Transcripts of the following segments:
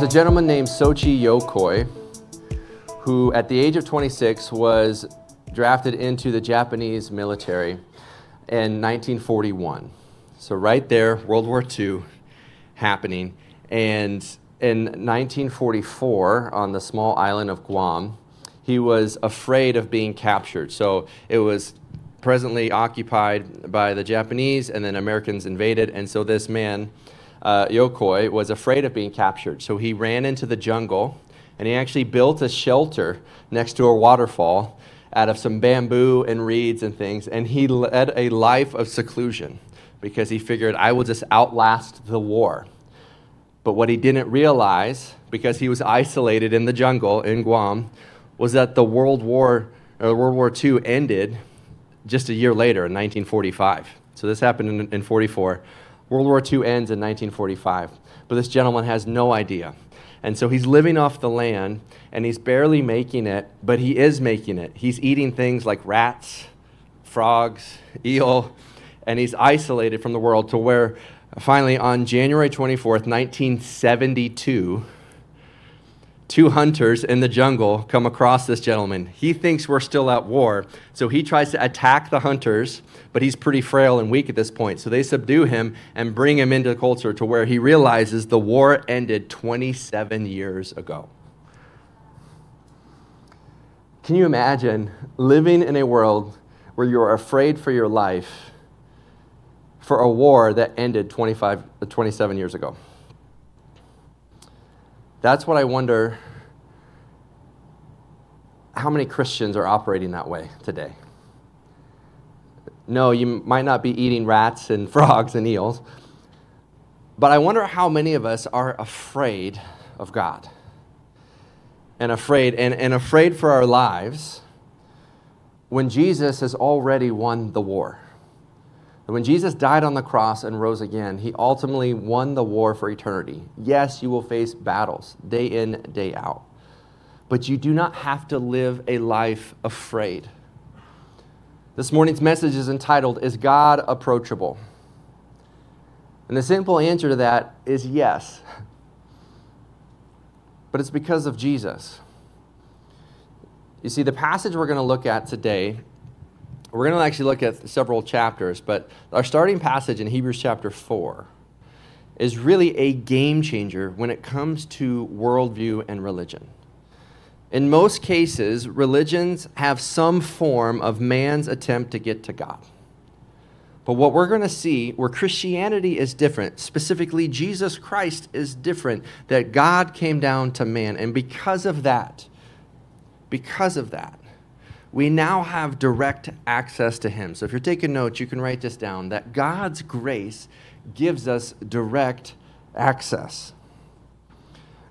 was a gentleman named Shoichi Yokoi who, at the age of 26, was drafted into the Japanese military in 1941. So, right there, World War II happening. And in 1944, on the small island of Guam, he was afraid of being captured. So, it was presently occupied by the Japanese, and then Americans invaded. And so, this man, uh, Yokoi, was afraid of being captured. So, he ran into the jungle and he actually built a shelter next to a waterfall out of some bamboo and reeds and things. And he led a life of seclusion because he figured, I will just outlast the war. But what he didn't realize, because he was isolated in the jungle in Guam, was that the World War, or World War II ended just a year later in 1945. So this happened in, in 44. World War II ends in 1945. But this gentleman has no idea. And so he's living off the land and he's barely making it, but he is making it. He's eating things like rats, frogs, eel, and he's isolated from the world to where finally on January 24th, 1972, two hunters in the jungle come across this gentleman. He thinks we're still at war, so he tries to attack the hunters, but he's pretty frail and weak at this point. So they subdue him and bring him into the culture to where he realizes the war ended 27 years ago. Can you imagine living in a world where you're afraid for your life for a war that ended 25, 27 years ago? That's what I wonder how many Christians are operating that way today. No, you might not be eating rats and frogs and eels, but I wonder how many of us are afraid of God and afraid and, and afraid for our lives when Jesus has already won the war. When Jesus died on the cross and rose again, he ultimately won the war for eternity. Yes, you will face battles day in, day out, but you do not have to live a life afraid. This morning's message is entitled, Is God Approachable? And the simple answer to that is yes. But it's because of Jesus. You see, the passage we're going to look at today we're going to actually look at several chapters, but our starting passage in Hebrews chapter 4 is really a game changer when it comes to worldview and religion. In most cases, religions have some form of man's attempt to get to God. But what we're going to see, where Christianity is different, specifically Jesus Christ is different, that God came down to man. And because of that, because of that, we now have direct access to Him. So if you're taking notes, you can write this down that God's grace gives us direct access.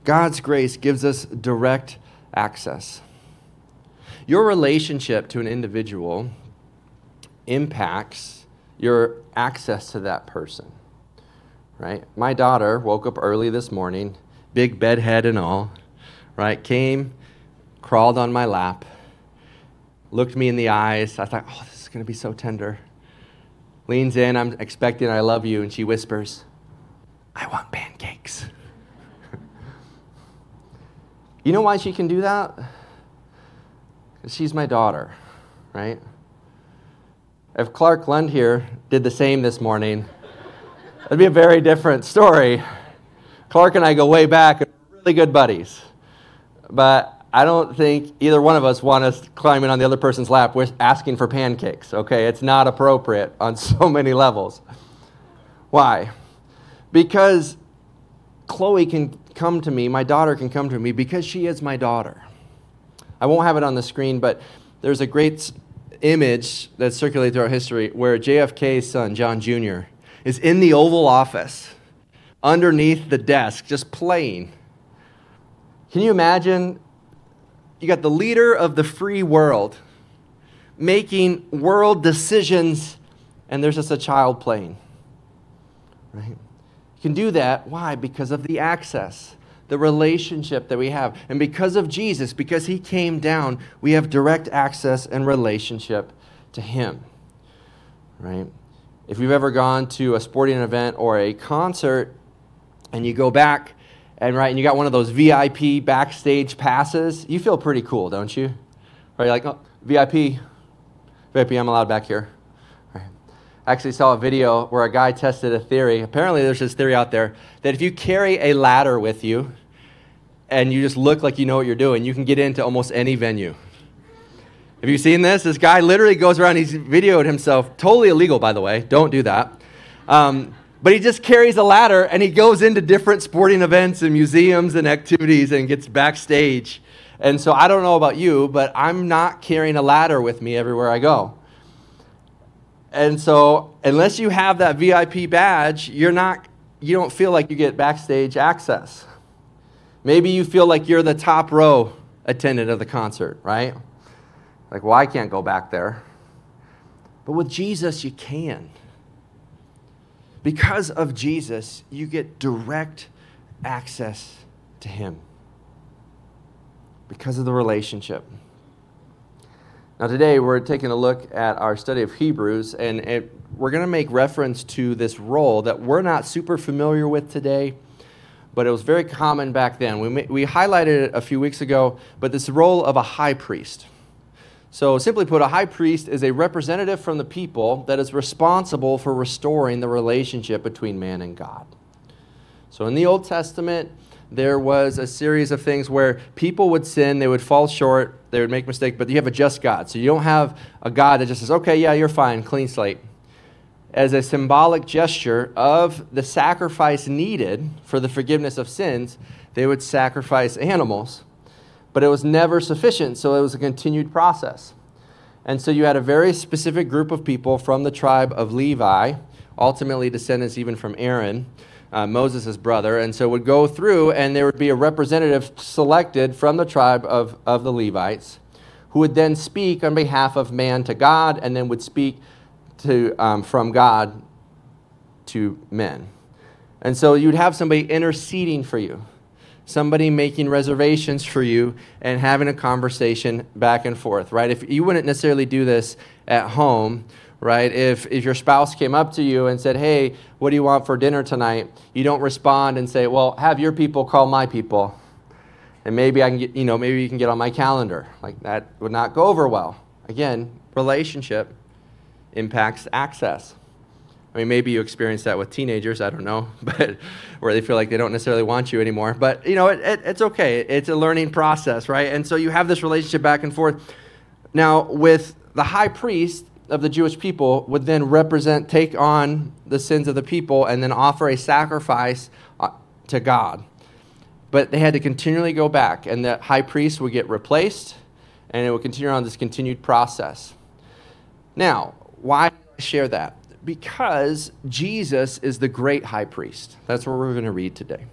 God's grace gives us direct access. Your relationship to an individual impacts your access to that person, right? My daughter woke up early this morning, big bedhead and all, right? Came, crawled on my lap looked me in the eyes. I thought, oh, this is going to be so tender. Leans in, I'm expecting I love you, and she whispers, I want pancakes. you know why she can do that? Because she's my daughter, right? If Clark Lund here did the same this morning, it'd be a very different story. Clark and I go way back, really good buddies. But I don't think either one of us want us climbing on the other person's lap with asking for pancakes, okay? It's not appropriate on so many levels. Why? Because Chloe can come to me, my daughter can come to me because she is my daughter. I won't have it on the screen, but there's a great image that circulated throughout history where JFK's son, John Jr., is in the Oval Office underneath the desk just playing. Can you imagine you got the leader of the free world making world decisions, and there's just a child playing. Right? You can do that. Why? Because of the access, the relationship that we have. And because of Jesus, because he came down, we have direct access and relationship to him. Right? If you've ever gone to a sporting event or a concert and you go back and right, and you got one of those VIP backstage passes, you feel pretty cool, don't you? Right, like, oh, VIP, VIP, I'm allowed back here. Right. I actually saw a video where a guy tested a theory. Apparently, there's this theory out there that if you carry a ladder with you and you just look like you know what you're doing, you can get into almost any venue. Have you seen this? This guy literally goes around, he's videoed himself, totally illegal, by the way. Don't do that. Um, but he just carries a ladder and he goes into different sporting events and museums and activities and gets backstage. And so I don't know about you, but I'm not carrying a ladder with me everywhere I go. And so unless you have that VIP badge, you're not you don't feel like you get backstage access. Maybe you feel like you're the top row attendant of the concert, right? Like, well, I can't go back there. But with Jesus, you can. Because of Jesus, you get direct access to Him because of the relationship. Now, today we're taking a look at our study of Hebrews, and it, we're going to make reference to this role that we're not super familiar with today, but it was very common back then. We, we highlighted it a few weeks ago, but this role of a high priest. So, simply put, a high priest is a representative from the people that is responsible for restoring the relationship between man and God. So, in the Old Testament, there was a series of things where people would sin, they would fall short, they would make mistakes, but you have a just God. So, you don't have a God that just says, okay, yeah, you're fine, clean slate. As a symbolic gesture of the sacrifice needed for the forgiveness of sins, they would sacrifice animals but it was never sufficient, so it was a continued process. And so you had a very specific group of people from the tribe of Levi, ultimately descendants even from Aaron, uh, Moses' brother, and so would go through, and there would be a representative selected from the tribe of, of the Levites who would then speak on behalf of man to God and then would speak to, um, from God to men. And so you'd have somebody interceding for you somebody making reservations for you and having a conversation back and forth, right? If you wouldn't necessarily do this at home, right? If, if your spouse came up to you and said, Hey, what do you want for dinner tonight? You don't respond and say, Well, have your people call my people. And maybe I can get, you know, maybe you can get on my calendar. Like that would not go over well. Again, relationship impacts access. I mean, maybe you experience that with teenagers, I don't know, but where they feel like they don't necessarily want you anymore. But, you know, it, it, it's okay. It's a learning process, right? And so you have this relationship back and forth. Now, with the high priest of the Jewish people would then represent, take on the sins of the people and then offer a sacrifice uh, to God. But they had to continually go back, and the high priest would get replaced, and it would continue on this continued process. Now, why share that? Because Jesus is the great high priest. That's what we're going to read today.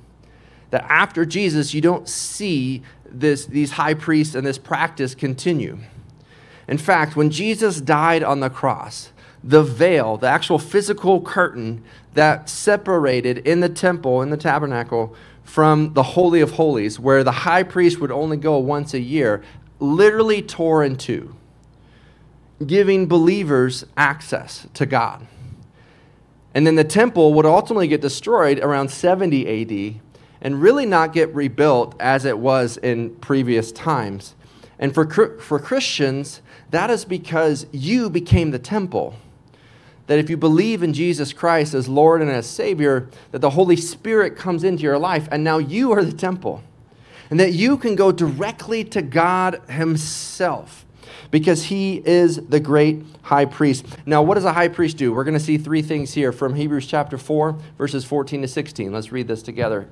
That after Jesus, you don't see this, these high priests and this practice continue. In fact, when Jesus died on the cross, the veil, the actual physical curtain that separated in the temple, in the tabernacle, from the Holy of Holies, where the high priest would only go once a year, literally tore in two, giving believers access to God. And then the temple would ultimately get destroyed around 70 AD and really not get rebuilt as it was in previous times. And for, for Christians, that is because you became the temple. That if you believe in Jesus Christ as Lord and as Savior, that the Holy Spirit comes into your life, and now you are the temple. And that you can go directly to God Himself because he is the great high priest. Now, what does a high priest do? We're going to see three things here from Hebrews chapter 4, verses 14 to 16. Let's read this together.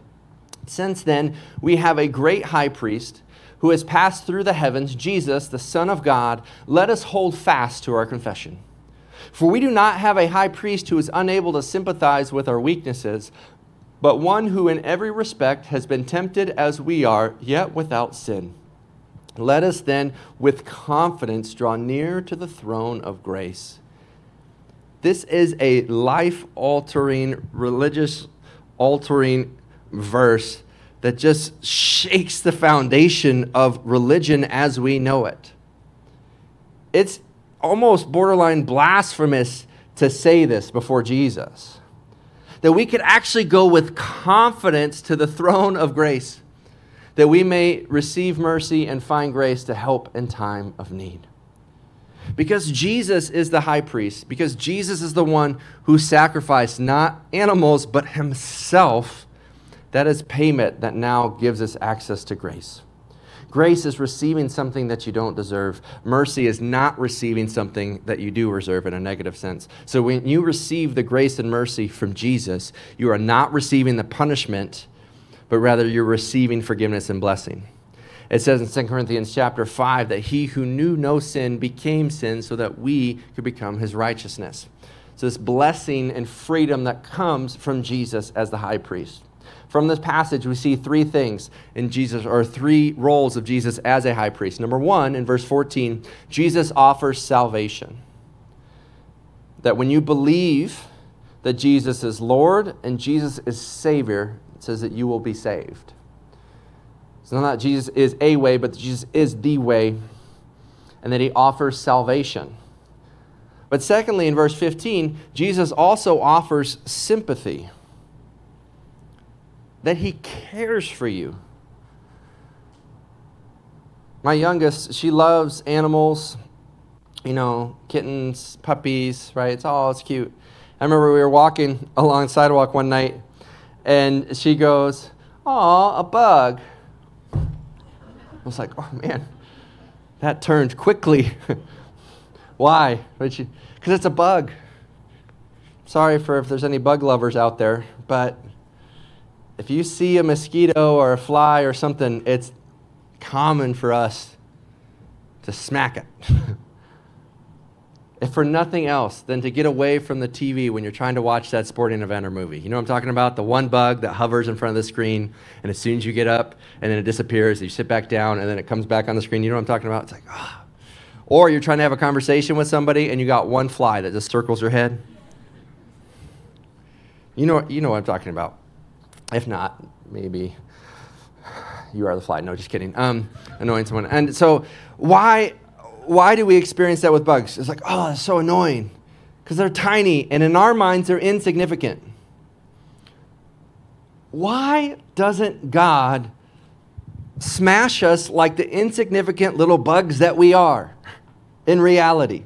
Since then, we have a great high priest who has passed through the heavens, Jesus, the Son of God. Let us hold fast to our confession. For we do not have a high priest who is unable to sympathize with our weaknesses, but one who in every respect has been tempted as we are, yet without sin. Let us then, with confidence, draw near to the throne of grace. This is a life altering, religious altering verse that just shakes the foundation of religion as we know it. It's almost borderline blasphemous to say this before Jesus. that we could actually go with confidence to the throne of grace, that we may receive mercy and find grace to help in time of need. Because Jesus is the high priest, because Jesus is the one who sacrificed not animals, but himself, that is payment that now gives us access to grace. Grace is receiving something that you don't deserve. Mercy is not receiving something that you do reserve in a negative sense. So when you receive the grace and mercy from Jesus, you are not receiving the punishment, but rather you're receiving forgiveness and blessing. It says in 2 Corinthians chapter 5 that he who knew no sin became sin so that we could become his righteousness. So, this blessing and freedom that comes from Jesus as the high priest. From this passage, we see three things in Jesus, or three roles of Jesus as a high priest. Number one, in verse 14, Jesus offers salvation. That when you believe that Jesus is Lord and Jesus is Savior, it says that you will be saved. It's not that Jesus is a way, but Jesus is the way, and that he offers salvation. But secondly, in verse 15, Jesus also offers sympathy, that he cares for you. My youngest, she loves animals, you know, kittens, puppies, right? It's all, it's cute. I remember we were walking along the sidewalk one night, and she goes, Aw, a bug. I was like, oh man, that turned quickly. Why? Because it's a bug. Sorry for if there's any bug lovers out there, but if you see a mosquito or a fly or something, it's common for us to smack it. if for nothing else than to get away from the TV when you're trying to watch that sporting event or movie. You know what I'm talking about? The one bug that hovers in front of the screen, and as soon as you get up and then it disappears, you sit back down and then it comes back on the screen. You know what I'm talking about? It's like, ah. Oh. Or you're trying to have a conversation with somebody and you got one fly that just circles your head. You know, you know what I'm talking about. If not, maybe you are the fly. No, just kidding. Um, annoying someone. And so, why why do we experience that with bugs? It's like, oh, it's so annoying because they're tiny and in our minds they're insignificant. Why doesn't God smash us like the insignificant little bugs that we are in reality?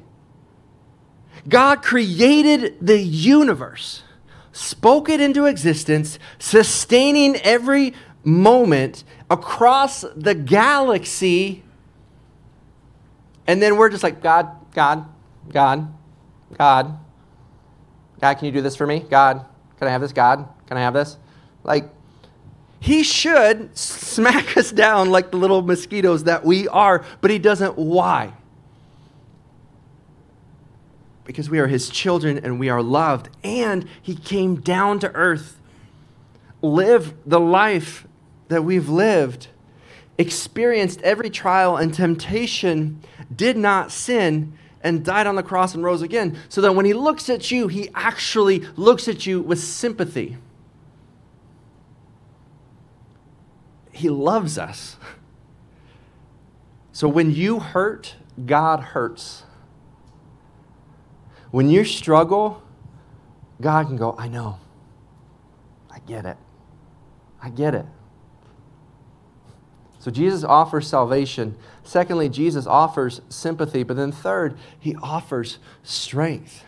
God created the universe, spoke it into existence, sustaining every moment across the galaxy and then we're just like, God, God, God, God, God, can you do this for me? God, can I have this? God, can I have this? Like, he should smack us down like the little mosquitoes that we are, but he doesn't. Why? Because we are his children and we are loved, and he came down to earth, live the life that we've lived, experienced every trial and temptation did not sin, and died on the cross and rose again. So that when he looks at you, he actually looks at you with sympathy. He loves us. So when you hurt, God hurts. When you struggle, God can go, I know. I get it. I get it. So Jesus offers salvation. Secondly, Jesus offers sympathy. But then third, he offers strength.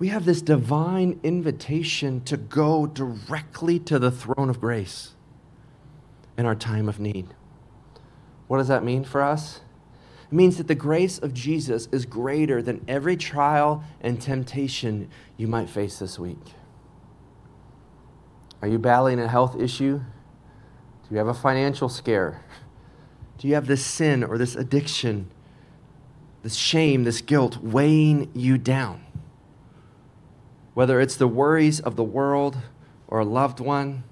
We have this divine invitation to go directly to the throne of grace in our time of need. What does that mean for us? It means that the grace of Jesus is greater than every trial and temptation you might face this week. Are you battling a health issue? Do you have a financial scare? Do you have this sin or this addiction, this shame, this guilt weighing you down? Whether it's the worries of the world or a loved one,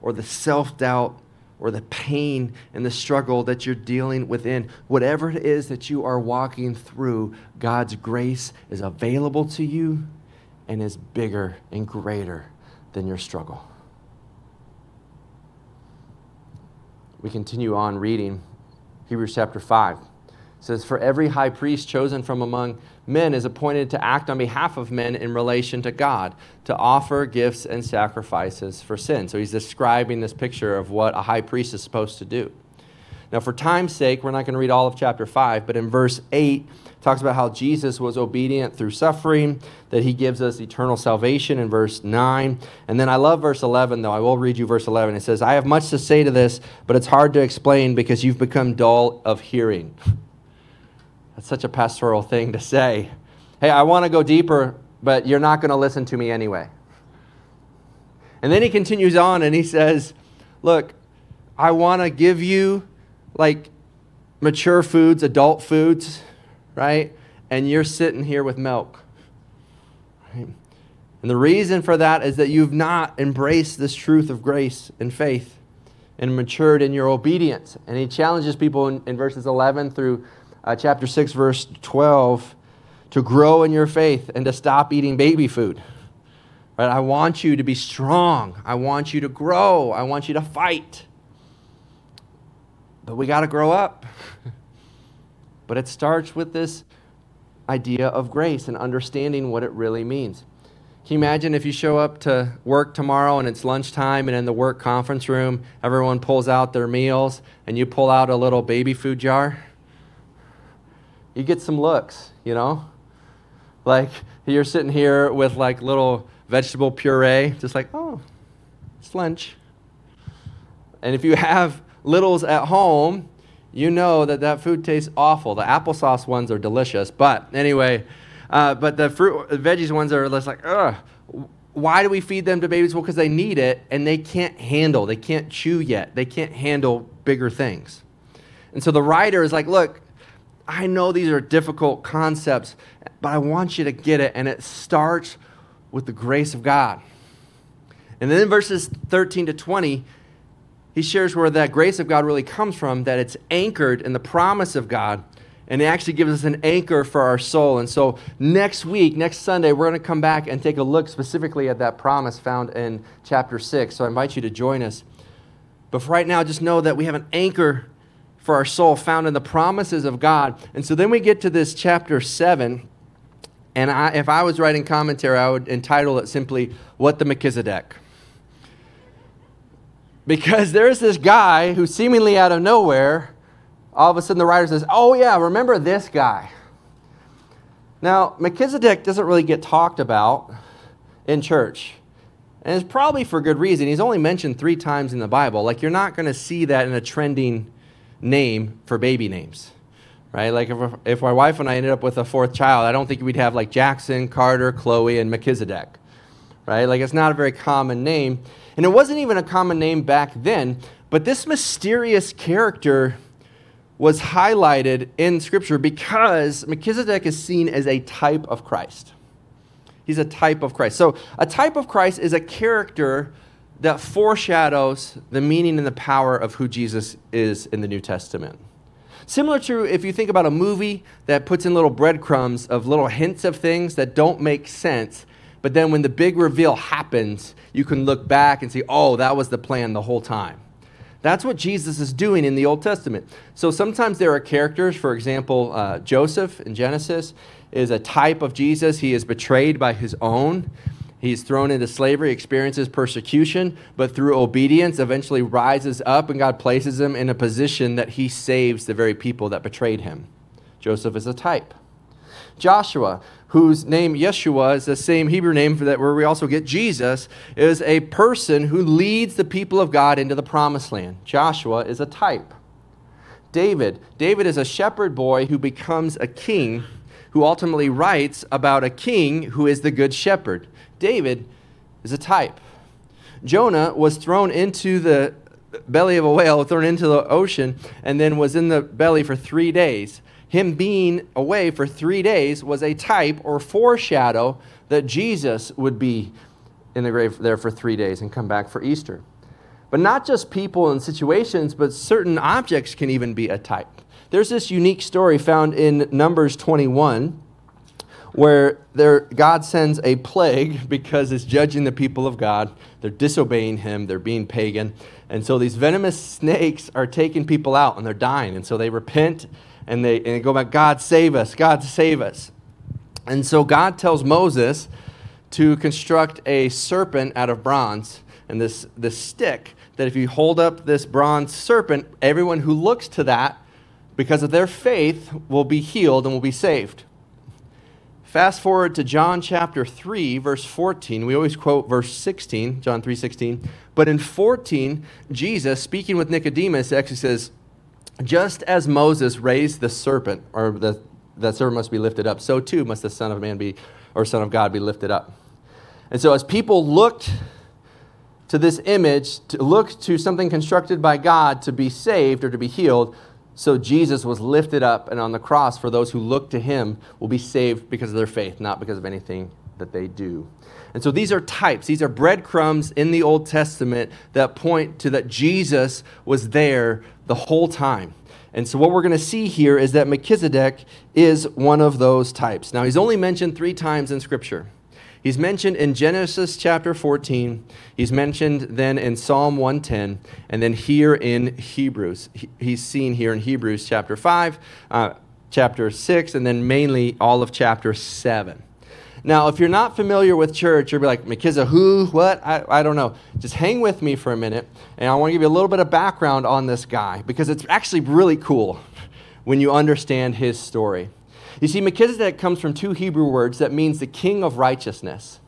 or the self doubt or the pain and the struggle that you're dealing within, whatever it is that you are walking through, God's grace is available to you and is bigger and greater than your struggle. We continue on reading Hebrews chapter 5. says, For every high priest chosen from among men is appointed to act on behalf of men in relation to God, to offer gifts and sacrifices for sin. So he's describing this picture of what a high priest is supposed to do. Now, for time's sake, we're not going to read all of chapter 5, but in verse 8, talks about how Jesus was obedient through suffering, that he gives us eternal salvation in verse 9. And then I love verse 11, though. I will read you verse 11. It says, I have much to say to this, but it's hard to explain because you've become dull of hearing. That's such a pastoral thing to say. Hey, I want to go deeper, but you're not going to listen to me anyway. And then he continues on and he says, Look, I want to give you like mature foods, adult foods, right? And you're sitting here with milk. Right? And the reason for that is that you've not embraced this truth of grace and faith and matured in your obedience. And he challenges people in, in verses 11 through uh, chapter 6, verse 12, to grow in your faith and to stop eating baby food. Right? I want you to be strong. I want you to grow. I want you to fight. But we got to grow up. but it starts with this idea of grace and understanding what it really means. Can you imagine if you show up to work tomorrow and it's lunchtime and in the work conference room, everyone pulls out their meals and you pull out a little baby food jar? you get some looks, you know? Like you're sitting here with like little vegetable puree, just like, oh, it's lunch. And if you have littles at home, you know that that food tastes awful. The applesauce ones are delicious, but anyway, uh, but the fruit, veggies ones are less like, ugh. Why do we feed them to babies? Well, because they need it and they can't handle, they can't chew yet, they can't handle bigger things. And so the writer is like, look, I know these are difficult concepts, but I want you to get it. And it starts with the grace of God. And then verses 13 to 20, he shares where that grace of God really comes from, that it's anchored in the promise of God. And it actually gives us an anchor for our soul. And so next week, next Sunday, we're going to come back and take a look specifically at that promise found in chapter 6. So I invite you to join us. But for right now, just know that we have an anchor for our soul found in the promises of God. And so then we get to this chapter 7. And I, if I was writing commentary, I would entitle it simply, What the Melchizedek. Because there's this guy who seemingly out of nowhere, all of a sudden the writer says, Oh, yeah, remember this guy. Now, Melchizedek doesn't really get talked about in church. And it's probably for good reason. He's only mentioned three times in the Bible. Like, you're not going to see that in a trending name for baby names, right? Like if, if my wife and I ended up with a fourth child, I don't think we'd have like Jackson, Carter, Chloe, and Melchizedek, right? Like it's not a very common name. And it wasn't even a common name back then, but this mysterious character was highlighted in Scripture because Melchizedek is seen as a type of Christ. He's a type of Christ. So, a type of Christ is a character that foreshadows the meaning and the power of who Jesus is in the New Testament. Similar to if you think about a movie that puts in little breadcrumbs of little hints of things that don't make sense, but then when the big reveal happens, you can look back and see, oh, that was the plan the whole time. That's what Jesus is doing in the Old Testament. So sometimes there are characters, for example, uh, Joseph in Genesis is a type of Jesus. He is betrayed by his own. He's thrown into slavery, experiences persecution, but through obedience, eventually rises up, and God places him in a position that he saves the very people that betrayed him. Joseph is a type. Joshua, whose name Yeshua is the same Hebrew name for that where we also get Jesus, is a person who leads the people of God into the promised land. Joshua is a type. David, David is a shepherd boy who becomes a king who ultimately writes about a king who is the good shepherd. David is a type. Jonah was thrown into the belly of a whale, thrown into the ocean, and then was in the belly for three days. Him being away for three days was a type or foreshadow that Jesus would be in the grave there for three days and come back for Easter. But not just people and situations, but certain objects can even be a type. There's this unique story found in Numbers 21 where there, God sends a plague because it's judging the people of God. They're disobeying Him, they're being pagan. And so these venomous snakes are taking people out and they're dying. And so they repent And they, and they go back, God save us, God save us. And so God tells Moses to construct a serpent out of bronze and this, this stick that if you hold up this bronze serpent, everyone who looks to that because of their faith will be healed and will be saved. Fast forward to John chapter 3 verse 14. We always quote verse 16, John 3:16. But in 14, Jesus speaking with Nicodemus actually says, "Just as Moses raised the serpent or the that serpent must be lifted up, so too must the son of man be or son of God be lifted up." And so as people looked to this image, to look to something constructed by God to be saved or to be healed, so Jesus was lifted up and on the cross for those who look to him will be saved because of their faith, not because of anything that they do. And so these are types, these are breadcrumbs in the Old Testament that point to that Jesus was there the whole time. And so what we're going to see here is that Melchizedek is one of those types. Now, he's only mentioned three times in Scripture. He's mentioned in Genesis chapter 14. He's mentioned then in Psalm 110. And then here in Hebrews. He's seen here in Hebrews chapter 5, uh, chapter 6, and then mainly all of chapter 7. Now, if you're not familiar with church, you'll be like, Melchizedek, who, what? I, I don't know. Just hang with me for a minute, and I want to give you a little bit of background on this guy because it's actually really cool when you understand his story. You see, Melchizedek comes from two Hebrew words that means the king of righteousness.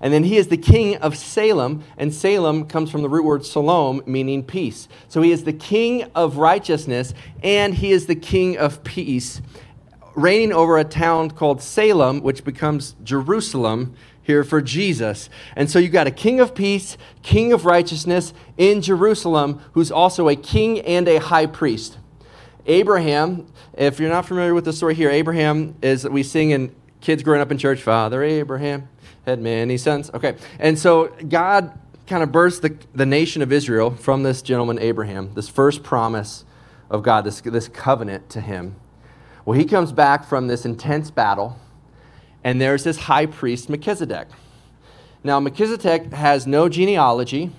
And then he is the king of Salem, and Salem comes from the root word shalom, meaning peace. So he is the king of righteousness, and he is the king of peace, reigning over a town called Salem, which becomes Jerusalem here for Jesus. And so you got a king of peace, king of righteousness in Jerusalem, who's also a king and a high priest. Abraham, if you're not familiar with the story here, Abraham is, we sing in kids growing up in church, Father Abraham had many sons. Okay. And so God kind of births the, the nation of Israel from this gentleman, Abraham, this first promise of God, this, this covenant to him. Well, he comes back from this intense battle, and there's this high priest, Melchizedek. Now, Melchizedek has no genealogy.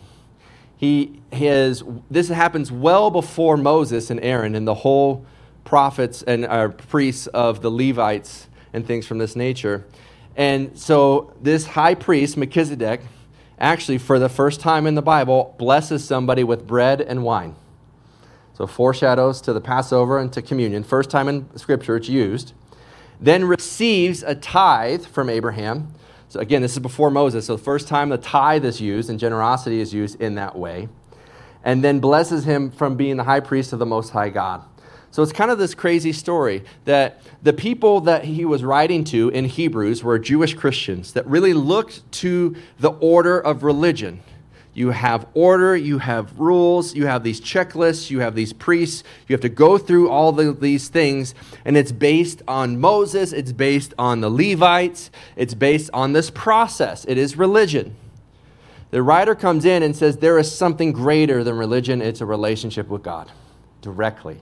He has, this happens well before Moses and Aaron and the whole prophets and uh, priests of the Levites and things from this nature. And so this high priest, Melchizedek, actually, for the first time in the Bible, blesses somebody with bread and wine. So, foreshadows to the Passover and to communion. First time in Scripture it's used. Then receives a tithe from Abraham. So again, this is before Moses. So the first time the tithe is used and generosity is used in that way. And then blesses him from being the high priest of the Most High God. So it's kind of this crazy story that the people that he was writing to in Hebrews were Jewish Christians that really looked to the order of religion you have order, you have rules, you have these checklists, you have these priests. You have to go through all the, these things, and it's based on Moses, it's based on the Levites, it's based on this process. It is religion. The writer comes in and says there is something greater than religion, it's a relationship with God directly.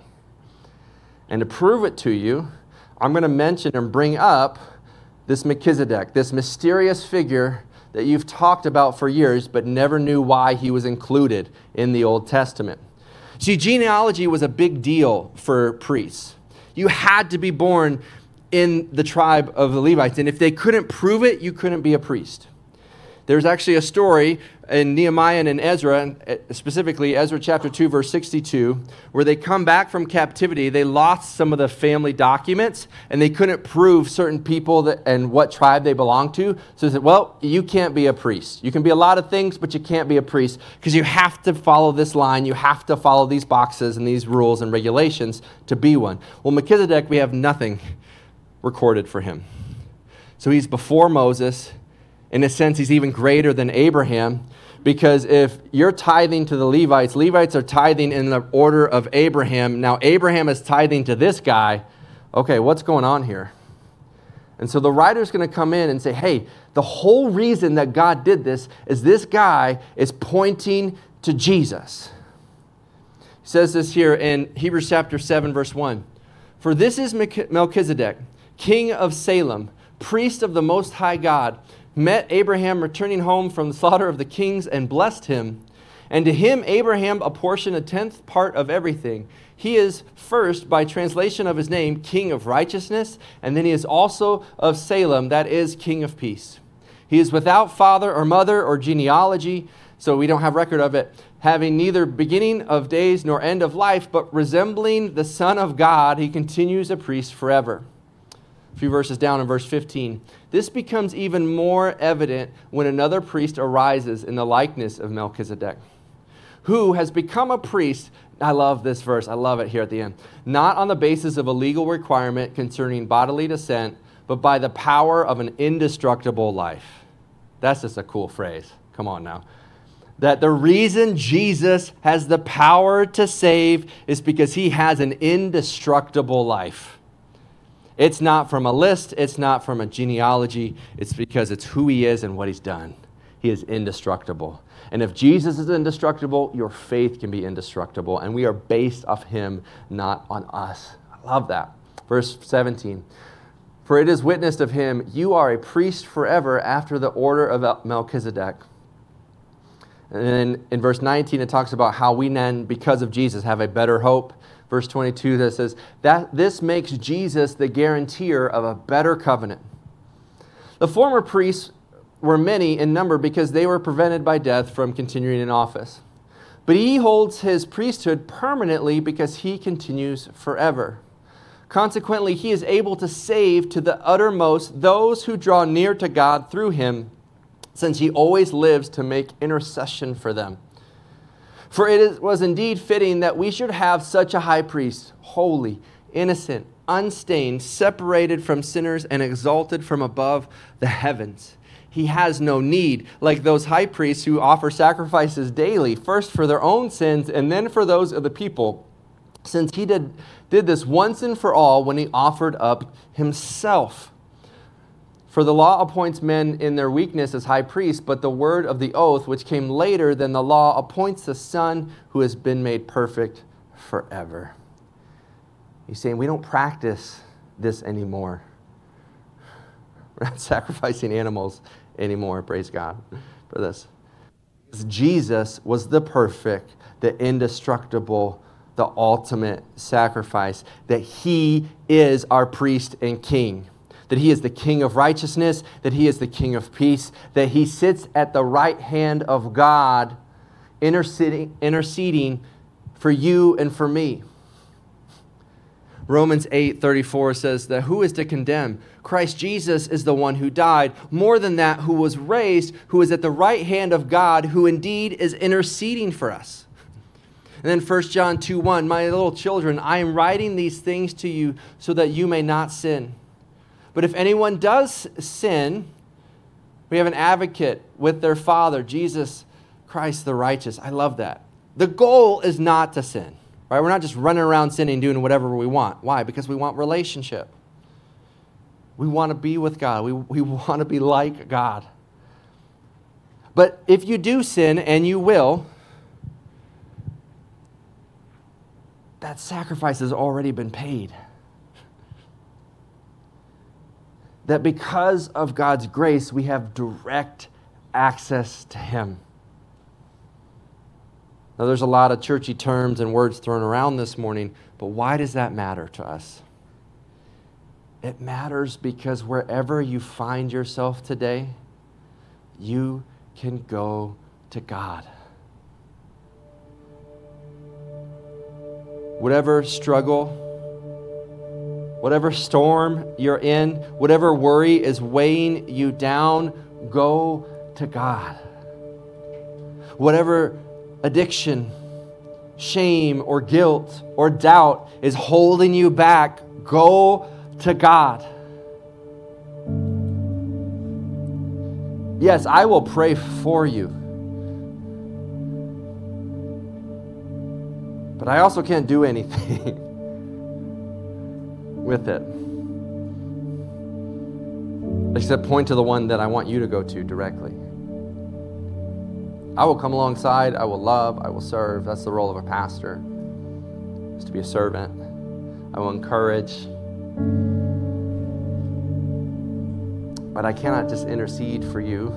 And to prove it to you, I'm going to mention and bring up this Melchizedek, this mysterious figure that you've talked about for years but never knew why he was included in the Old Testament. See, genealogy was a big deal for priests. You had to be born in the tribe of the Levites, and if they couldn't prove it, you couldn't be a priest. There's actually a story in Nehemiah and in Ezra, uh, specifically Ezra chapter 2, verse 62, where they come back from captivity. They lost some of the family documents and they couldn't prove certain people that, and what tribe they belonged to. So they said, Well, you can't be a priest. You can be a lot of things, but you can't be a priest because you have to follow this line. You have to follow these boxes and these rules and regulations to be one. Well, Melchizedek, we have nothing recorded for him. So he's before Moses. In a sense, he's even greater than Abraham because if you're tithing to the Levites, Levites are tithing in the order of Abraham. Now, Abraham is tithing to this guy. Okay, what's going on here? And so the writer's going to come in and say, hey, the whole reason that God did this is this guy is pointing to Jesus. He says this here in Hebrews chapter 7, verse 1. For this is Melchizedek, king of Salem, priest of the Most High God met Abraham returning home from the slaughter of the kings and blessed him. And to him, Abraham apportioned a tenth part of everything. He is first, by translation of his name, King of righteousness, and then he is also of Salem, that is, King of peace. He is without father or mother or genealogy, so we don't have record of it, having neither beginning of days nor end of life, but resembling the Son of God, he continues a priest forever. Few verses down in verse 15. This becomes even more evident when another priest arises in the likeness of Melchizedek, who has become a priest. I love this verse. I love it here at the end. Not on the basis of a legal requirement concerning bodily descent, but by the power of an indestructible life. That's just a cool phrase. Come on now that the reason Jesus has the power to save is because he has an indestructible life. It's not from a list, it's not from a genealogy, it's because it's who he is and what he's done. He is indestructible. And if Jesus is indestructible, your faith can be indestructible. And we are based off him, not on us. I love that. Verse 17 For it is witnessed of him, you are a priest forever after the order of Melchizedek. And then in verse 19, it talks about how we then, because of Jesus, have a better hope. Verse 22 that says, that this makes Jesus the guarantor of a better covenant. The former priests were many in number because they were prevented by death from continuing in office. But he holds his priesthood permanently because he continues forever. Consequently, he is able to save to the uttermost those who draw near to God through him since he always lives to make intercession for them. For it was indeed fitting that we should have such a high priest, holy, innocent, unstained, separated from sinners, and exalted from above the heavens. He has no need, like those high priests who offer sacrifices daily, first for their own sins and then for those of the people, since he did, did this once and for all when he offered up himself. For the law appoints men in their weakness as high priests, but the word of the oath, which came later than the law, appoints the Son who has been made perfect forever. He's saying we don't practice this anymore. We're not sacrificing animals anymore, praise God for this. Jesus was the perfect, the indestructible, the ultimate sacrifice, that he is our priest and king that he is the king of righteousness, that he is the king of peace, that he sits at the right hand of God, interceding, interceding for you and for me. Romans 8:34 says that who is to condemn? Christ Jesus is the one who died, more than that who was raised, who is at the right hand of God, who indeed is interceding for us. And then 1 John 2:1, my little children, I am writing these things to you so that you may not sin. But if anyone does sin, we have an advocate with their Father, Jesus Christ the righteous. I love that. The goal is not to sin, right? We're not just running around sinning, doing whatever we want. Why? Because we want relationship. We want to be with God, we, we want to be like God. But if you do sin, and you will, that sacrifice has already been paid. That because of God's grace, we have direct access to Him. Now, there's a lot of churchy terms and words thrown around this morning, but why does that matter to us? It matters because wherever you find yourself today, you can go to God. Whatever struggle, Whatever storm you're in, whatever worry is weighing you down, go to God. Whatever addiction, shame, or guilt, or doubt is holding you back, go to God. Yes, I will pray for you. But I also can't do anything. with it. Except point to the one that I want you to go to directly. I will come alongside, I will love, I will serve. That's the role of a pastor, is to be a servant. I will encourage. But I cannot just intercede for you.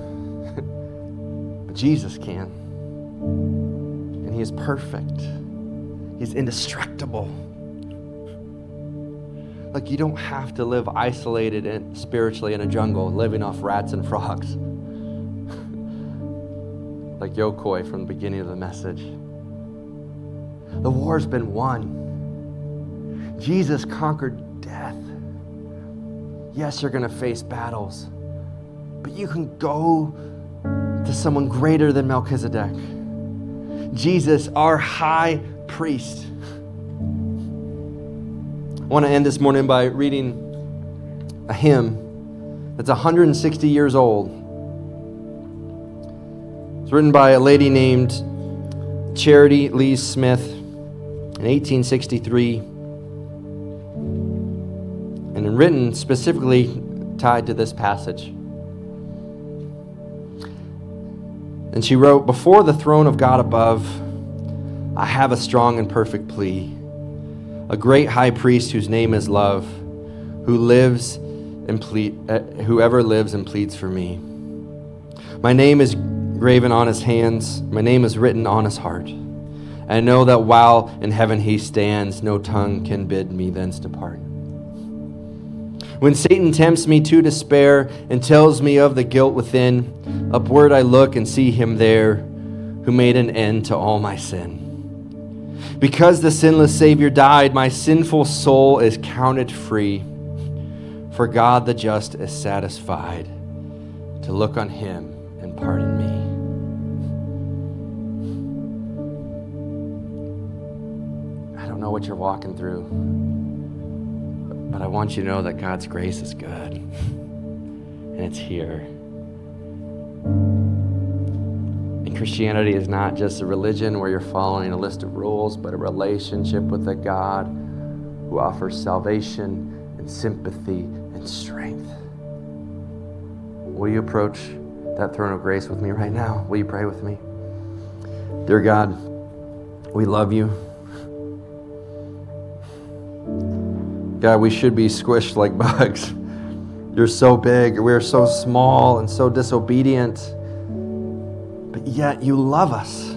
but Jesus can. And he is perfect. He's indestructible. Like you don't have to live isolated and spiritually in a jungle, living off rats and frogs. like Yokoi from the beginning of the message. The war's been won. Jesus conquered death. Yes, you're going to face battles, but you can go to someone greater than Melchizedek. Jesus, our high priest. I want to end this morning by reading a hymn that's 160 years old. It's written by a lady named Charitie Lees Smith in 1863 and written specifically tied to this passage. And she wrote, Before the throne of God above, I have a strong and perfect plea. A great high priest whose name is love, who lives and plead, uh, whoever lives and pleads for me. My name is graven on his hands, my name is written on his heart. I know that while in heaven he stands, no tongue can bid me thence depart. When Satan tempts me to despair and tells me of the guilt within, upward I look and see him there who made an end to all my sin. Because the sinless Savior died, my sinful soul is counted free. For God the just is satisfied to look on him and pardon me. I don't know what you're walking through, but I want you to know that God's grace is good and it's here. Christianity is not just a religion where you're following a list of rules, but a relationship with a God who offers salvation and sympathy and strength. Will you approach that throne of grace with me right now? Will you pray with me? Dear God, we love you. God, we should be squished like bugs. You're so big. We're so small and so disobedient yet you love us.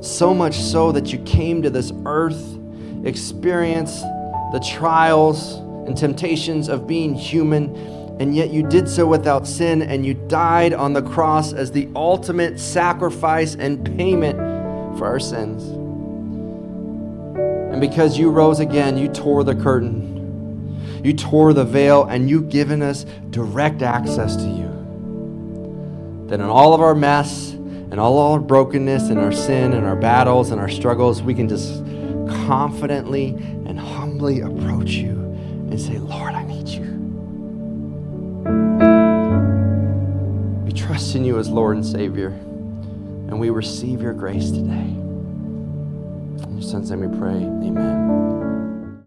So much so that you came to this earth, experienced the trials and temptations of being human, and yet you did so without sin, and you died on the cross as the ultimate sacrifice and payment for our sins. And because you rose again, you tore the curtain, you tore the veil, and you've given us direct access to you that in all of our mess and all our brokenness and our sin and our battles and our struggles, we can just confidently and humbly approach you and say, Lord, I need you. We trust in you as Lord and Savior, and we receive your grace today. In your son's name we pray. Amen.